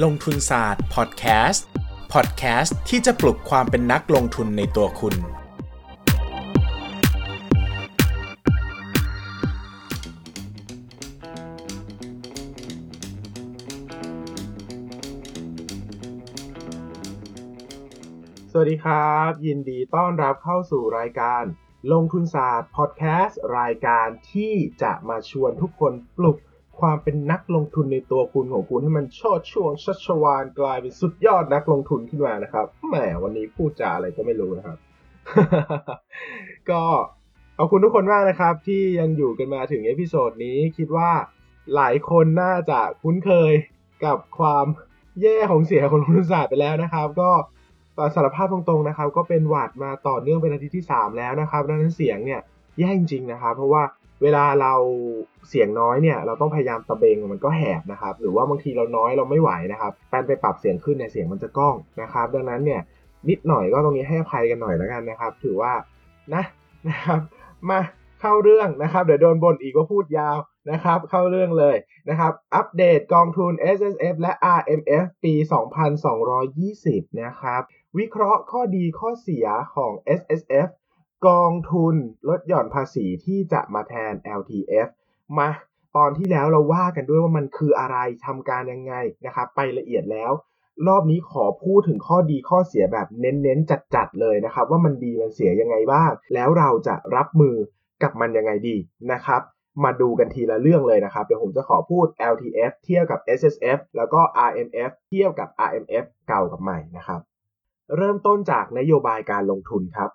ลงทุนศาสตร์พอดแคสต์พอดแคสต์ที่จะปลุกความเป็นนักลงทุนในตัวคุณ สวัสดีครับ ยินดีต้อนรับเข้าสู่รายการ ลงทุนศาสตร์พอดแคสต์รายการที่จะมาชวนทุกคนปลุก ความเป็นนักลงทุนในตัวคุณของคุณให้มันโชติช่วงชัชวาลกลายเป็นสุดยอดนักลงทุนขึ้นมานะครับแหมวันนี้พูดจาอะไรก็ไม่รู้นะครับ ก็ขอบคุณทุกคนมากนะครับ ที่ยังอยู่กันมาถึง episode นี้คิดว่าหลายคนน่าจะคุ้นเคยกับความแย่ของเสียงของลงทุนศาสตร์ไปแล้วนะครับ ก็สารภาพตรงๆนะครับ ก็เป็นหวัดมาต่อเนื่องเป็นอาทิตย์ที่ 3 แล้วนะครับดังนั้นเสียงเนี่ยแย่จริงๆนะครับ เพราะว่า เวลาเราเสียงน้อยเนี่ยเราต้องพยายามตะเบงมันก็แหบนะครับ หรือว่าบางทีเราน้อยเราไม่ไหวนะครับการไปปรับเสียงขึ้นเนี่ยเสียงมันจะก้องนะครับ ดังนั้นเนี่ยนิดหน่อยก็ตรงนี้ให้อภัยกันหน่อยแล้วกันนะครับ ถือว่านะนะครับมาเข้าเรื่องนะครับเดี๋ยวโดนบ่นอีกว่าพูดยาวนะครับ เข้าเรื่องเลยนะครับ อัปเดตกองทุน S S F และ R M F ปี 2220 นะครับ วิเคราะห์ข้อดีข้อเสียของ S S F กองทุนลดหย่อนภาษีที่จะมาแทน LTF มาตอนที่แล้วเราว่ากันด้วยว่ามันคืออะไรทำการยังไงนะครับไปละเอียดแล้ว รอบนี้ขอพูดถึงข้อดีข้อเสียแบบเน้นๆ จัดๆเลยนะครับ ว่ามันดีมันเสียยังไงบ้าง แล้วเราจะรับมือกับมันยังไงดีนะครับมาดูกันทีละเรื่องเลยนะครับ เดี๋ยวผมจะขอพูด LTF เทียบกับ SSF แล้วก็ RMF เทียบกับ RMF เก่ากับใหม่นะครับ เริ่มต้นจากนโยบายการลงทุนครับ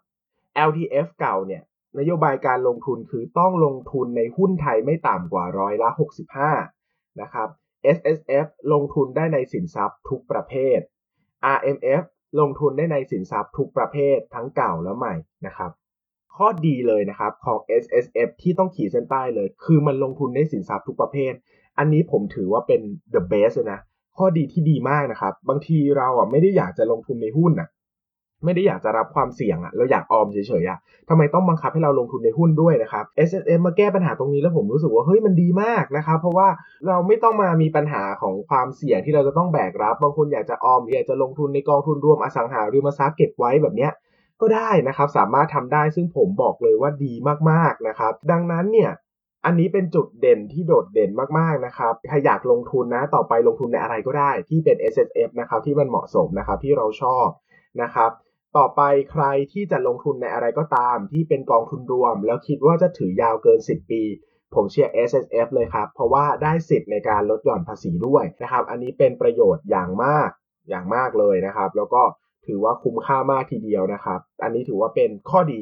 LTF เก่าเนี่ยนโยบายการลงทุนคือต้องลงทุนในหุ้นไทยไม่ต่ำกว่าร้อยละ 65 นะครับ SSF ลงทุนได้ในสินทรัพย์ทุกประเภท RMF ลงทุนได้ในสินทรัพย์ทุกประเภททั้งเก่าและใหม่นะครับ ข้อดีเลยนะครับของ SSF ที่ต้องขีดเส้นใต้เลย คือมันลงทุนในสินทรัพย์ทุกประเภท อันนี้ผมถือว่าเป็น the best นะ ข้อดีที่ดีมากนะครับ บางทีเราอะไม่ได้อยากจะลงทุนในหุ้นอะ ไม่ได้อยากจะรับความเสี่ยงอะเราอยากออมเฉยๆอะทำไมต้องบังคับให้เราลงทุนในหุ้นด้วยนะครับ S S M มาแก้ปัญหาตรงนี้แล้วผมรู้สึกว่าเฮ้ยมันดีมากนะครับเพราะว่าเราไม่ต้องมามีปัญหาของความเสี่ยงที่เราจะต้องแบกรับบางคนอยากจะออมอยากจะลงทุนในกองทุนรวมอสังหาริมทรัพย์เก็บไว้แบบเนี้ยก็ได้นะครับสามารถทำได้ซึ่งผมบอกเลยว่าดีมากๆนะครับ ดังนั้นเนี่ยอันนี้เป็นจุดเด่นที่โดดเด่นมากๆนะครับใครอยากลงทุนนะต่อไปลงทุนในอะไรก็ได้ที่เป็น S S F นะครับที่มันเหมาะสมนะครับที่เราชอบนะครับ ต่อไปใครที่จะลงทุนในอะไรก็ตามที่เป็นกองทุนรวม แล้วคิดว่าจะถือยาวเกิน 10 ปี ผมเชียร์ S S F เลยครับ เพราะว่าได้สิทธิ์ในการลดหย่อนภาษีด้วยนะครับ อันนี้เป็นประโยชน์อย่างมากอย่างมากเลยนะครับ แล้วก็ถือว่าคุ้มค่ามากทีเดียวนะครับ อันนี้ถือว่าเป็นข้อดี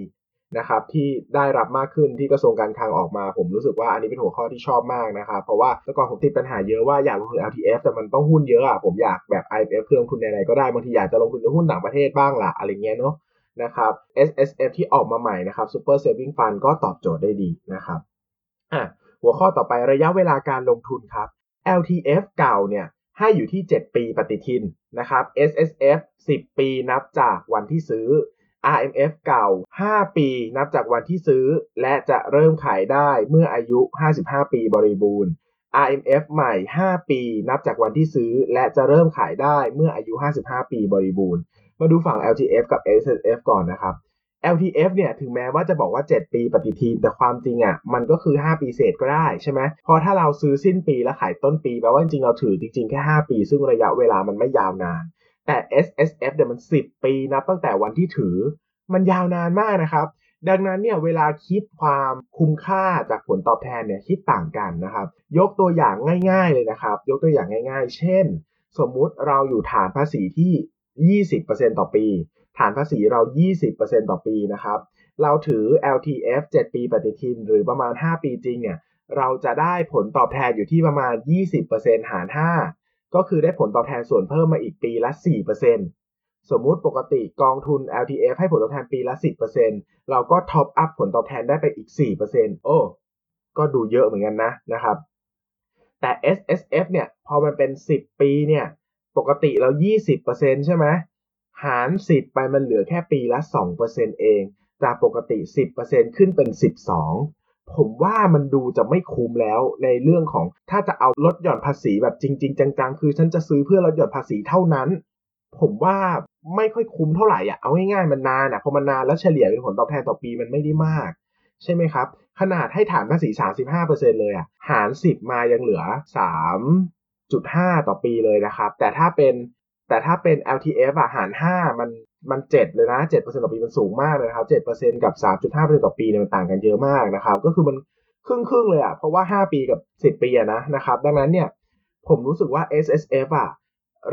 นะครับที่ได้รับมากขึ้นที่กระทรวงการคลังออกมา ผมรู้สึกว่าอันนี้เป็นหัวข้อที่ชอบมากนะครับเพราะว่าแต่ก่อนผมติดปัญหาเยอะว่าอยากลงทุน LTF แต่มันต้องหุ้นเยอะอะผมอยากแบบ IMF คืองทุนในไหนก็ได้บางทีอยากจะลงทุนในหุ้นต่างประเทศบ้างละอะไรเงี้ยเนาะนะครับ S S F ที่ออกมาใหม่นะครับ Super Saving Fund ก็ตอบโจทย์ได้ดีนะครับอะหัวข้อต่อไประยะเวลาการลงทุนครับ LTF เก่าเนี่ยให้อยู่ที่ 7 ปีปฏิทินนะครับ S S F 10 ปีนับจากวันที่ซื้อ RMF เก่า 5 ปีนับจากวันที่ซื้อ และจะเริ่มขายได้เมื่ออายุ 55 ปีบริบูรณ์ RMF ใหม่ 5 ปี นับจากวันที่ซื้อ และจะเริ่มขายได้เมื่ออายุ 55 ปีบริบูรณ์ มาดูฝั่ง LTF กับ SSF ก่อนนะครับ LTF เนี่ยถึงแม้ว่าจะบอกว่า 7 ปีปฏิทิน แต่ความจริงอะ่ะมันก็คือ 5 ปีเศษก็ได้ใช่ไหมพอถ้าเราซื้อสิ้นปีแล้วขายต้นปีแปลว่าจริงๆเราถือจริงๆแค่ 5 ปี ซึ่งระยะเวลามันไม่ยาวนาน แต่ SSF เนี่ยมัน 10 ปีนับตั้งแต่วันที่ถือ มันยาวนานมากนะครับ ดังนั้นเนี่ยเวลาคิดความคุ้มค่าจากผลตอบแทนเนี่ยคิดต่างกันนะครับ ยกตัวอย่างง่ายๆเลยนะครับ ยกตัวอย่างง่าย ๆ เช่น สมมุติเราอยู่ฐานภาษีที่ 20%ต่อปี ฐานภาษีเรา 20%ต่อปีนะครับ เราถือ LTF 7 ปีปฏิทิน หรือประมาณ 5 ปีจริงเนี่ย เราจะได้ผลตอบแทนอยู่ที่ประมาณ 20%หาร 5 ก็คือได้ผลตอบแทนส่วนเพิ่มมาอีกปีละ 4%สมมุติปกติกองทุน LTF ให้ผลตอบแทนปีละ 10%เราก็ท็อปอัพผลตอบแทนได้ไปอีก 4%โอ้ก็ดูเยอะเหมือนกันนะนะครับแต่ S S F เนี่ยพอมันเป็น 10 ปีเนี่ยปกติเรา 20%ใช่ไหมหาร 10 ไปมันเหลือแค่ปีละ 2%เอง จากปกติ 10%ขึ้นเป็น 12 ผมว่ามันดูจะไม่คุ้มแล้วในเรื่องของถ้าจะเอาลดหย่อนภาษีแบบจริง ๆ จังๆ คือฉันจะซื้อเพื่อลดหย่อนภาษีเท่านั้น ผมว่าไม่ค่อยคุ้มเท่าไหร่อะเอาง่ายๆมันนานอะพอมันนานแล้วเฉลี่ยเป็นผลตอบแทนต่อปีมันไม่ได้มาก ใช่ไหมครับ ขนาดให้ฐานภาษี 35%เลยอะหาร 10 มายังเหลือ 3.5 ต่อปีเลยนะครับ แต่ถ้าเป็นแต่ถ้าเป็น LTF อะหาร 5 มัน มัน7เลยนะ7%ต่อปีมันสูงมากเลยนะครับ7%กับ3.5%ต่อปีเนี่ยมันต่างกันเยอะมากนะครับ ก็คือมันครึ่งครึ่งเลยอะ เพราะว่า5ปีกับ10ปีอะนะนะครับ ดังนั้นเนี่ย ผมรู้สึกว่า S S F อะ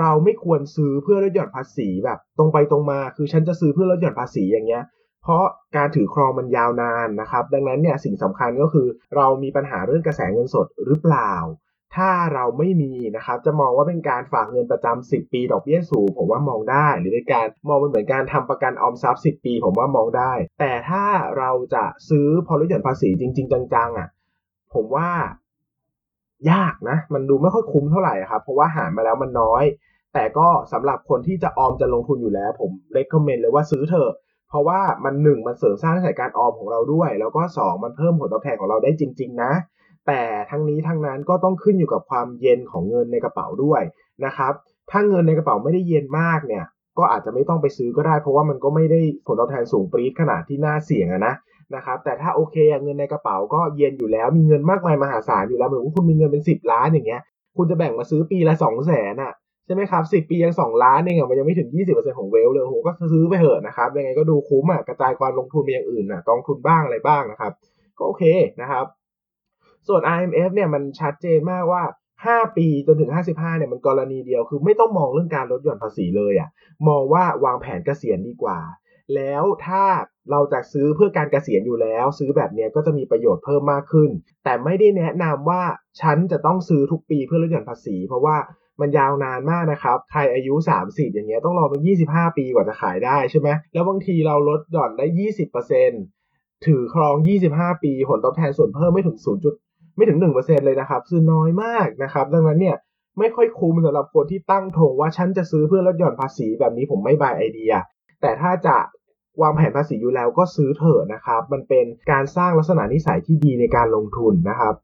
เราไม่ควรซื้อเพื่อลดหย่อนภาษีแบบตรงไปตรงมา คือฉันจะซื้อเพื่อลดหย่อนภาษีอย่างเงี้ย เพราะการถือครองมันยาวนานนะครับ ดังนั้นเนี่ยสิ่งสำคัญก็คือเรามีปัญหาเรื่องกระแสเงินสดหรือเปล่า ถ้าเราไม่มีนะครับจะมองว่าเป็นการฝากเงินประจำ10 ปีดอกเบี้ยสูงผมว่ามองได้ หรือในการมองเป็นเหมือนการทำประกันออมทรัพย์ 10 ปี ผมว่ามองได้ แต่ถ้าเราจะซื้อพอลดหย่อนภาษีจริง ๆ จังๆอะผมว่ายากนะ มันดูไม่ค่อยคุ้มเท่าไหร่ครับ เพราะว่าหารมาแล้วมันน้อย แต่ก็สำหรับคนที่จะออมจะลงทุนอยู่แล้ว ผมเล c ก m เมนเลยว่าซื้อเถอะ เพราะว่ามันหนึ่งมันเสริมสร้างสัยการออมของเราด้วย แล้วก็สองมันเพิ่มผลตอบแทนของเราได้จริง ๆ นะ แต่ทั้งนี้ทั้งนั้นก็ต้องขึ้นอยู่กับความเย็นของเงินในกระเป๋าด้วยนะครับ ถ้าเงินในกระเป๋าไม่ได้เย็นมากเนี่ยก็อาจจะไม่ต้องไปซื้อก็ได้ เพราะว่ามันก็ไม่ได้ผลตอบแทนสูงปรี๊ดขนาดที่น่าเสี่ยงนะนะครับแต่ถ้าโอเคเงินในกระเป๋าก็เย็นอยู่แล้วมีเงินมากมายมหาศาลอยู่แล้วเหมือนว่าคุณมีเงินเป็น 10 ล้านอย่างเงี้ยคุณจะแบ่งมาซื้อปีละ2 0 0แสนอะใช่ไหมครับสิปียัง2ล้านเองอะมันยังไม่ถึง 20%ของเวลเลยโหก็ซื้อไปเถอะนะครับยังไงก็ดูคุ้มอะกระจายความลงทุนไปอย่างอื่นอะกองทุนบ้างอะไรบ้างนะครับ ก็โอเคนะครับ ส่วน IMF เนี่ยมันชัดเจนมากว่า 5 ปีจนถึง 55เนี่ยมันกรณีเดียวคือไม่ต้องมองเรื่องการลดหย่อนภาษีเลยอะมองว่าวางแผนเกษียณดีกว่า แล้วถ้าเราจะซื้อเพื่อการเกษียณอยู่แล้ว ซื้อแบบนี้ก็จะมีประโยชน์เพิ่มมากขึ้น แต่ไม่ได้แนะนำว่าฉันจะต้องซื้อทุกปีเพื่อลดหย่อนภาษี เพราะว่ามันยาวนานมากนะครับ ใครอายุ 30 อย่างเงี้ยต้องรอเป็น25 ปีกว่าจะขายได้ใช่ไหม แล้วบางทีเราลดหย่อนได้ 20%ถือครอง 25 ปี ผลตอบแทนส่วนเพิ่มไม่ถึง 0. ไม่ถึง 1%เลยนะครับคือน้อยมากนะครับ ดังนั้นเนี่ยไม่ค่อยคุ้มสำหรับคนที่ตั้งธงว่าฉันจะซื้อเพื่อลดหย่อนภาษีแบบนี้ผมไม่บายไอเดีย แต่ถ้าจะวางแผนภาษีอยู่แล้วก็ซื้อเถอะนะครับ มันเป็นการสร้างลักษณะนิสัยที่ดีในการลงทุนนะครับ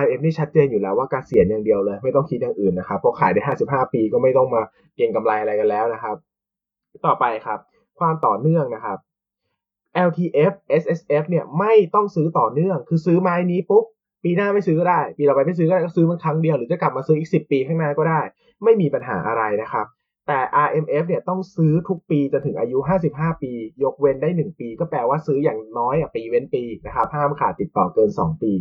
IMF นี่ชัดเจนอยู่แล้วว่าการเสียณอย่างเดียวเลย ไม่ต้องคิดอย่างอื่นนะครับเพราะขายได้ 55 ปีก็ไม่ต้องมาเก็งกำไรอะไรกันแล้วนะครับ ต่อไปครับ ความต่อเนื่องนะครับ LTF SSF เนี่ยไม่ต้องซื้อต่อเนื่อง คือซื้อไม้นี้ปุ๊บ ปีหน้าไม่ซื้อก็ได้ ปีต่อไปไม่ซื้อก็ได้ก็ซื้อมันครั้งเดียวหรือจะกลับมาซื้ออีก 10 ปีข้างหน้าก็ได้ ไม่มีปัญหาอะไรนะครับ แต่ RMF เนี่ยต้องซื้อทุกปีจนถึงอายุ 55 ปี ยกเว้นได้ 1 ปี ก็แปลว่าซื้ออย่างน้อยอะปีเว้นปีนะครับห้ามขาดติดต่อเกิน 2 ปี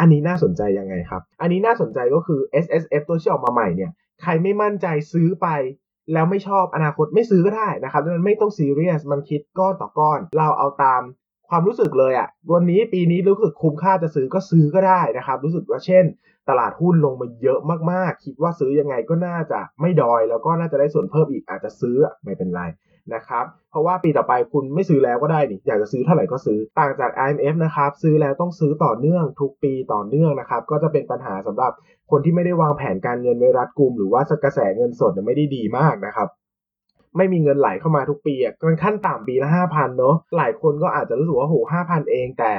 อันนี้น่าสนใจยังไงครับ อันนี้น่าสนใจก็คือ SSF ตัวที่ออกมาใหม่เนี่ยใครไม่มั่นใจซื้อไปแล้วไม่ชอบอนาคตไม่ซื้อก็ได้นะครับดังนั้นไม่ต้องซีเรียสมันคิดก้อนต่อก้อน เราเอาตาม ความรู้สึกเลยอะ่ะวันนี้ปีนี้รู้สึกคุ้มค่าจะซื้อก็ซื้อก็ได้นะครับ รู้สึกว่าเช่น ตลาดหุ้นลงมาเยอะมากๆ คิดว่าซื้อยังไงก็น่าจะไม่ดอย แล้วก็น่าจะได้ส่วนเพิ่มอีกอาจจะซื้อไม่เป็นไรนะครับเพราะว่าปีต่อไปคุณไม่ซื้อแล้วก็ได้นี่อยากจะซื้อเท่าไหร่ก็ซื้อต่างจาก IMF นะครับซื้อแล้วต้องซื้อต่อเนื่องทุกปีต่อเนื่องนะครับก็จะเป็นปัญหาสำหรับคนที่ไม่ได้วางแผนการเงินไว้รัดกุม หรือว่ากระแสเงินสดไม่ได้ดีมากนะครับ ไม่มีเงินไหลเข้ามาทุกปีอะมันขั้นต่ำปีละห้าพันเนาะหลายคนก็อาจจะรู้สึกว่าโหห้าพันเองแต่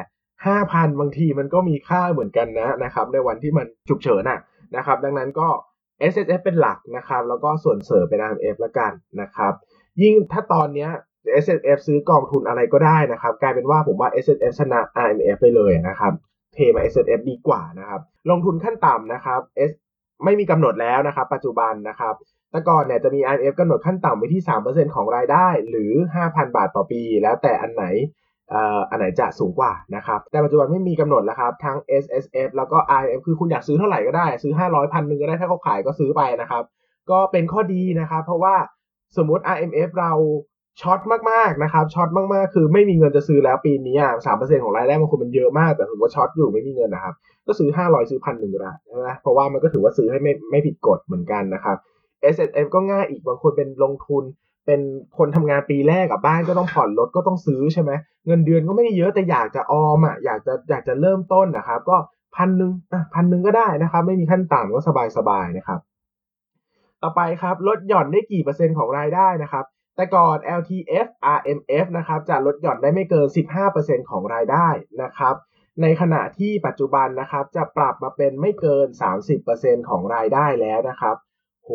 ห้าพันบางทีมันก็มีค่าเหมือนกันนะนะครับในวันที่มันฉุกเฉินอะนะครับดังนั้นก็ S S F เป็นหลักนะครับแล้วก็ส่วนเสริมเป็น R M F ละกันนะครับยิ่งถ้าตอนเนี้ย S S F ซื้อกองทุนอะไรก็ได้นะครับกลายเป็นว่าผมว่า S S F ชนะ R M F ไปเลยนะครับเทมา S S F ดีกว่านะครับลงทุนขั้นต่ำนะครับ S ไม่มีกำหนดแล้วนะครับ ปัจจุบันนะครับ แต่ก่อนเนี่ยจะมี IMF กำหนดขั้นต่ำไว้ที่ 3%ของรายได้หรือ 5,000 บาทต่อปี แล้วแต่อันไหนอันไหนจะสูงกว่านะครับ แต่ปัจจุบันไม่มีกำหนดแล้วครับ ทั้ง S S F แล้วก็ IMF คือคุณอยากซื้อเท่าไหร่ก็ได้ ซื้อ 500พันหนึ่งก็ได้ถ้าเขาขายก็ซื้อไปนะครับ ก็เป็นข้อดีนะครับ เพราะว่าสมมติ IMF เราช็อตมากๆนะครับช็อตมากๆ คือไม่มีเงินจะซื้อแล้วปีนี้สามเปอร์เซ็นต์ของรายได้บางคนมันเยอะมาก แต่ถือว่าช็อตอยู่ไม่มีเงินนะครับ ก็ซื้อ 500 ซื้อพันหนึ่งก็ได้ใช่ไหมเพราะว่ามันก็ถือว่าซื้อให้ไม่ไม่ผิดกฎเหมือนกันนะครับ SSF ก็ง่ายอีกบางคนเป็นลงทุน เป็นคนทำงานปีแรกกับบ้านก็ต้องผ่อนรถก็ต้องซื้อใช่ไหมเงินเดือนก็ไม่ได้เยอะแต่อยากจะออมอะอยากจะอยากจะเริ่มต้นนะครับ ก็พันหนึ่งอะพันหนึ่งก็ได้นะครับ ไม่มีขั้นต่ำก็สบายสบายนะครับ ต่อไปครับลดหย่อนได้กี่เปอร์เซ็นต์ของรายได้นะครับแต่ก่อน LTF RMF นะครับจะลดหย่อนได้ไม่เกิน 15%ของรายได้นะครับ ในขณะที่ปัจจุบันนะครับจะปรับมาเป็นไม่เกิน 30%ของรายได้แล้วนะครับ โห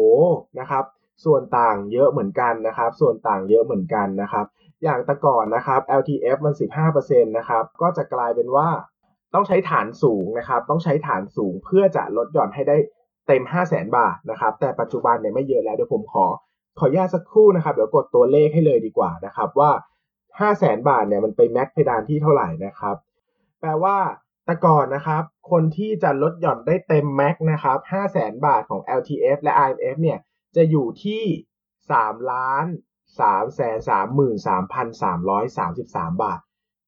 นะครับ ส่วนต่างเยอะเหมือนกันนะครับ ส่วนต่างเยอะเหมือนกันนะครับ อย่างแต่ก่อนนะครับ LTF มัน 15%นะครับ ก็จะกลายเป็นว่าต้องใช้ฐานสูงนะครับ ต้องใช้ฐานสูงเพื่อจะลดหย่อนให้ได้เต็ม 5 0 0 0 0 0บาทนะครับ แต่ปัจจุบันเนี่ยไม่เยอะแล้วเดี๋ยวผมขอ ขออนุญาตสักครู่นะครับ เดี๋ยวกดตัวเลขให้เลยดีกว่านะครับว่า 5 0 0 0 0 0บาทเนี่ยมันไปแม็กเพดานที่เท่าไหร่นะครับ แปลว่า แต่ก่อนนะครับ คนที่จะลดหย่อนได้เต็มแม็กนะครับ5 0 0 0 0 0 บาทของ LTF และ IMF เนี่ยจะอยู่ที่3ล้าน3แสน33,333 บาท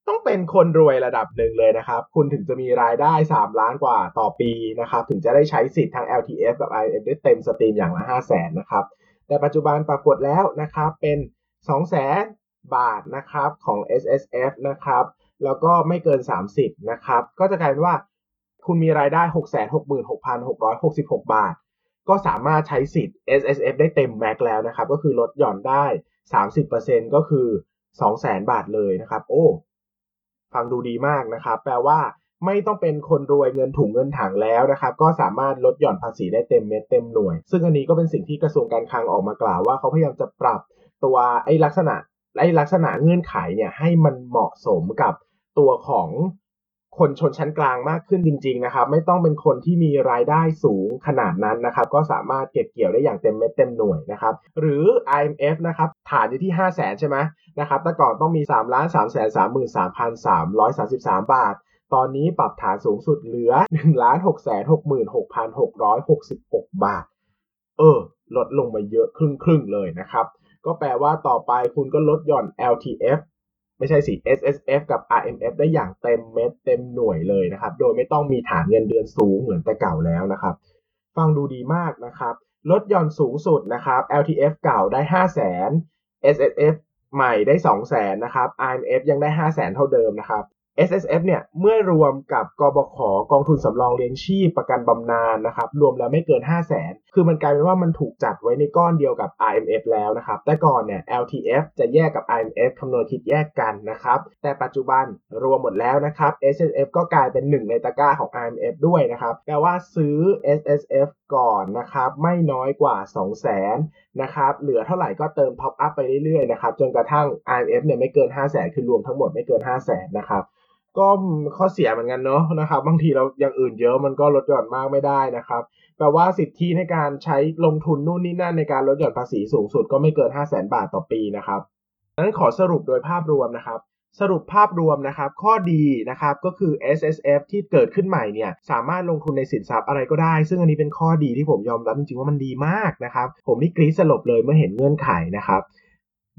ต้องเป็นคนรวยระดับหนึ่งเลยนะครับ คุณถึงจะมีรายได้ 3 ล้านกว่าต่อปีนะครับ ถึงจะได้ใช้สิทธิ์ทั้ง LTF กับ IMF ได้เต็มสตรีมอย่างละ 5 0 0แสนนะครับ แต่ปัจจุบันปรากฏแล้วนะครับเป็น 2 0 0แสนบาทนะครับของ S S F นะครับ แล้วก็ไม่เกิน 30 นะครับ ก็จะกลายเป็นว่าคุณมีรายได้ 666,666 บาท ก็สามารถใช้สิทธิ์ S S F ได้เต็มแม็กแล้วนะครับ ก็คือลดหย่อนได้ 30%ก็คือ 200,000 บาทเลยนะครับ โอ้ ฟังดูดีมากนะครับ แปลว่าไม่ต้องเป็นคนรวยเงินถุงเงินถังแล้วนะครับ ก็สามารถลดหย่อนภาษีได้เต็มเม็ดเต็มหน่วย ซึ่งอันนี้ก็เป็นสิ่งที่กระทรวงการคลังออกมากล่าวว่าเขาพยายามจะปรับตัวไอ้ลักษณะไอ้ลักษณะเงื่อนไขเนี่ยให้มันเหมาะสมกับ ตัวของคนชนชั้นกลางมากขึ้นจริง ๆ นะครับ ไม่ต้องเป็นคนที่มีรายได้สูงขนาดนั้นนะครับ ก็สามารถเก็บเกี่ยวได้อย่างเต็มเม็ดเต็มหน่วยนะครับ หรือ IMF นะครับ ฐานอยู่ที่ 5 0 0แสนใช่ไหมนะครับแต่ก่อนต้องมี3ล้าน3 3 3 3 3 3 บาท ตอนนี้ปรับฐานสูงสุดเหลือ1ล้าน6 6 6 666 บาท เออ ลดลงมาเยอะครึ่งครึ่งเลยนะครับ ก็แปลว่าต่อไปคุณก็ลดหย่อน LTF ไม่ใช่สิ SSF กับ RMF ได้อย่างเต็มเม็ดเต็มหน่วยเลยนะครับ โดยไม่ต้องมีฐานเงินเดือนสูงเหมือนแต่เก่าแล้วนะครับ ฟังดูดีมากนะครับ ลดหย่อนสูงสุดนะครับ LTF เก่าได้ 5 0 0 0 0 0 SSF ใหม่ได้ 2 0 0 0 0 0นะครับ IMF ยังได้ 5 0 0 0 0 0 เท่าเดิมนะครับ S S F เนี่ยเมื่อรวมกับกบขกองทุนสำรองเลี้ยงชีพประกันบำนาญนะครับรวมแล้วไม่เกิน 5 0 0แสนคือมันกลายเป็นว่ามันถูกจัดไว้ในก้อนเดียวกับ I M F แล้วนะครับ แต่ก่อนเนี่ย L T F จะแยกกับ I M F คำนวณคิดแยกกันนะครับ แต่ปัจจุบันรวมหมดแล้วนะครับ S S F ก็กลายเป็นหนึ่งในตะกร้าของ I M F ด้วยนะครับแปลว่าซื้อ S S F ก่อนนะครับไม่น้อยกว่า 2 0 0แสนนะครับเหลือเท่าไหร่ก็เติมท็อปอัพไปเรื่อยๆนะครับจนกระทั่ง I M F เนี่ยไม่เกิน 5 0 0แสนคือรวมทั้งหมดไม่เกิน 5 0 0แสนนะครับก็ข้อเสียเหมือนกันเนาะนะครับบางทีเราอย่างอื่นเยอะมันก็ลดหย่อนมากไม่ได้นะครับแปลว่าสิทธิในการใช้ลงทุนนู่นนี่นั่นในการลดหย่อนภาษีสูงสุดก็ไม่เกิน 5 0 0แสนบาทต่อปีนะครับนั้นขอสรุปโดยภาพรวมนะครับ สรุปภาพรวมนะครับข้อดีนะครับก็คือ S S F ที่เกิดขึ้นใหม่เนี่ยสามารถลงทุนในสินทรัพย์อะไรก็ได้ ซึ่งอันนี้เป็นข้อดีที่ผมยอมรับจริงๆว่ามันดีมากนะครับ ผมนี่กรี๊ดสลบเลยเมื่อเห็นเงื่อนไขนะครับ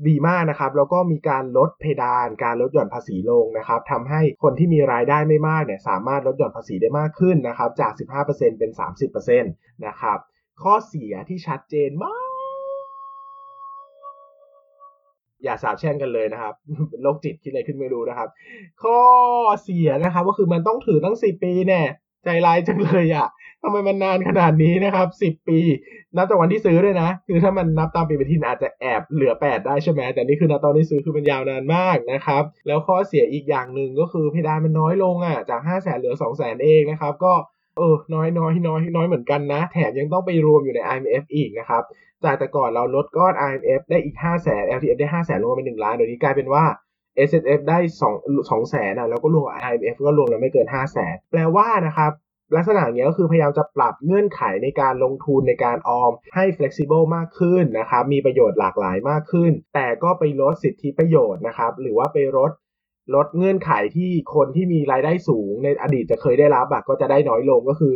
ดีมากนะครับแล้วก็มีการลดเพดาน การลดหย่อนภาษีลงนะครับทำให้คนที่มีรายได้ไม่มากเนี่ยสามารถลดหย่อนภาษีได้มากขึ้นนะครับจาก 15%เป็น 30%นะครับข้อเสียที่ชัดเจนมาก อย่าสาบแช่งกันเลยนะครับโรคจิตคิดอะไรขึ้นไม่รู้นะครับ ข้อเสียนะครับ ก็คือมันต้องถือตั้ง10ปีแน่ใจร้ายจังเลยอะ่ะทำไมมันนานขนาดนี้นะครับ10ปี นับจากวันที่ซื้อด้วยนะ คือถ้ามันนับตามปีปฏิทินอาจจะแอบเหลือ8ได้ใช่ไหมแต่นี่คือนับตอนที่ซื้อคือมันยาวนานมากนะครับ แล้วข้อเสียอีกอย่างหนึ่งก็คือเพดานมันน้อยลงอะจาก5 0 0แสนเหลือ2 0 0แสนเองนะครับ ก็ เออ น้อยน้อยน้อยน้อยเหมือนกันนะ แถมยังต้องไปรวมอยู่ใน IMF อีกนะครับจากแต่ก่อนเราลดก้อน IMF ได้อีก 5 0 0แสน LTF ได้ 5 0 0แสนรวมเป็น1ล้านเดี๋ยวนี้กลายเป็นว่า S S F ได้2 2แสนอะแล้วก็รวม IMF ก็รวมแล้วไม่เกิน 5 แสน แปลว่านะครับลักษณะนี้ก็คือพยายามจะปรับเงื่อนไขในการลงทุนในการออมให้ flexible มากขึ้นนะครับ มีประโยชน์หลากหลายมากขึ้น แต่ก็ไปลดสิทธิประโยชน์นะครับ หรือว่าไปลด ลดเงื่อนไขที่คนที่มีรายได้สูงในอดีตจะเคยได้รับอะก็จะได้น้อยลงก็คือ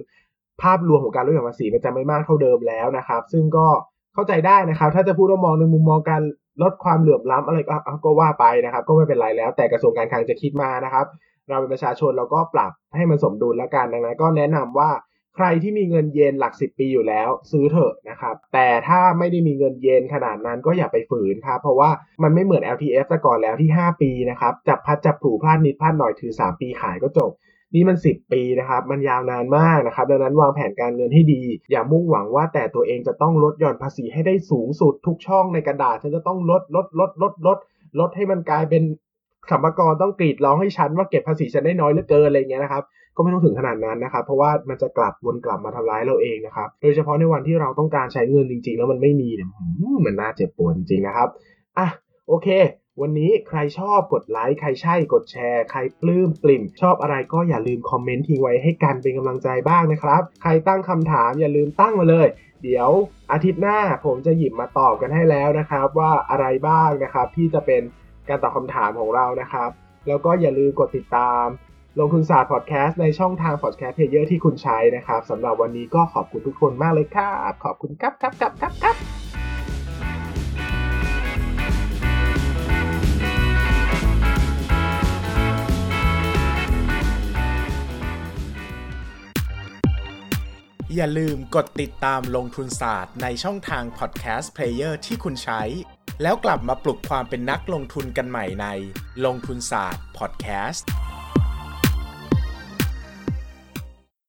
ภาพรวมของการลดหย่อนภาษีมันจะไม่มากเท่าเดิมแล้วนะครับ ซึ่งก็เข้าใจได้นะครับ ถ้าจะพูดว่ามองในมุมมองการลดความเหลื่อมล้ำอะไรก็ก็ว่าไปนะครับ ก็ไม่เป็นไรแล้ว แต่กระทรวงการคลังจะคิดมานะครับ เราเป็นประชาชนเราก็ปรับให้มันสมดุลแล้วกันดังนั้นก็แนะนำว่า ใครที่มีเงินเยนหลัก 10 ปีอยู่แล้ว ซื้อเถอะนะครับ แต่ถ้าไม่ได้มีเงินเยนขนาดนั้นก็อย่าไปฝืนครับ เพราะว่ามันไม่เหมือน LTF แต่ก่อนแล้วที่ 5 ปีนะครับ จับพัดจับผูพลาดนิดพลาดหน่อยถือ 3 ปีขายก็จบ นี่มัน 10 ปีนะครับ มันยาวนานมากนะครับ ดังนั้นวางแผนการเงินให้ดี อย่ามุ่งหวังว่าแต่ตัวเองจะต้องลดหย่อนภาษีให้ได้สูงสุดทุกช่องในกระดาษฉันจะต้องลดลดลดลดลดลดให้มันกลายเป็นสัมภากรต้องกรีดร้องให้ฉันว่าเก็บภาษีฉันได้น้อยเหลือเกินอะไรเงี้ยนะครับ ก็ไม่ต้องถึงขนาดนั้นนะครับ เพราะว่ามันจะกลับวนกลับมาทำร้ายเราเองนะครับ โดยเฉพาะในวันที่เราต้องการใช้เงินจริง ๆ แล้วมันไม่มีเนี่ยมันน่าเจ็บปวดจริงๆนะครับอะโอเควันนี้ใครชอบกดไลค์ใครใช่กดแชร์ ใครปลื้มปริ่ม ชอบอะไรก็อย่าลืมคอมเมนต์ทิ้งไว้ให้กันเป็นกำลังใจบ้างนะครับ ใครตั้งคำถามอย่าลืมตั้งมาเลย เดี๋ยวอาทิตย์หน้าผมจะหยิบมาตอบกันให้แล้วนะครับ ว่าอะไรบ้างนะครับที่จะเป็นการตอบคำถามของเรานะครับ แล้วก็อย่าลืมกดติดตาม ลงทุนศาสตร์พอดแคสต์ในช่องทาง podcast player ที่คุณใช้นะครับสำหรับวันนี้ก็ขอบคุณทุกคนมากเลยครับ ขอบคุณครับครับครับครับครับอย่าลืมกดติดตามลงทุนศาสตร์ในช่องทางพอดแคสต์เพลเยอร์ที่คุณใช้ แล้วกลับมาปลุกความเป็นนักลงทุนกันใหม่ในลงทุนศาสตร์พอดแคสต์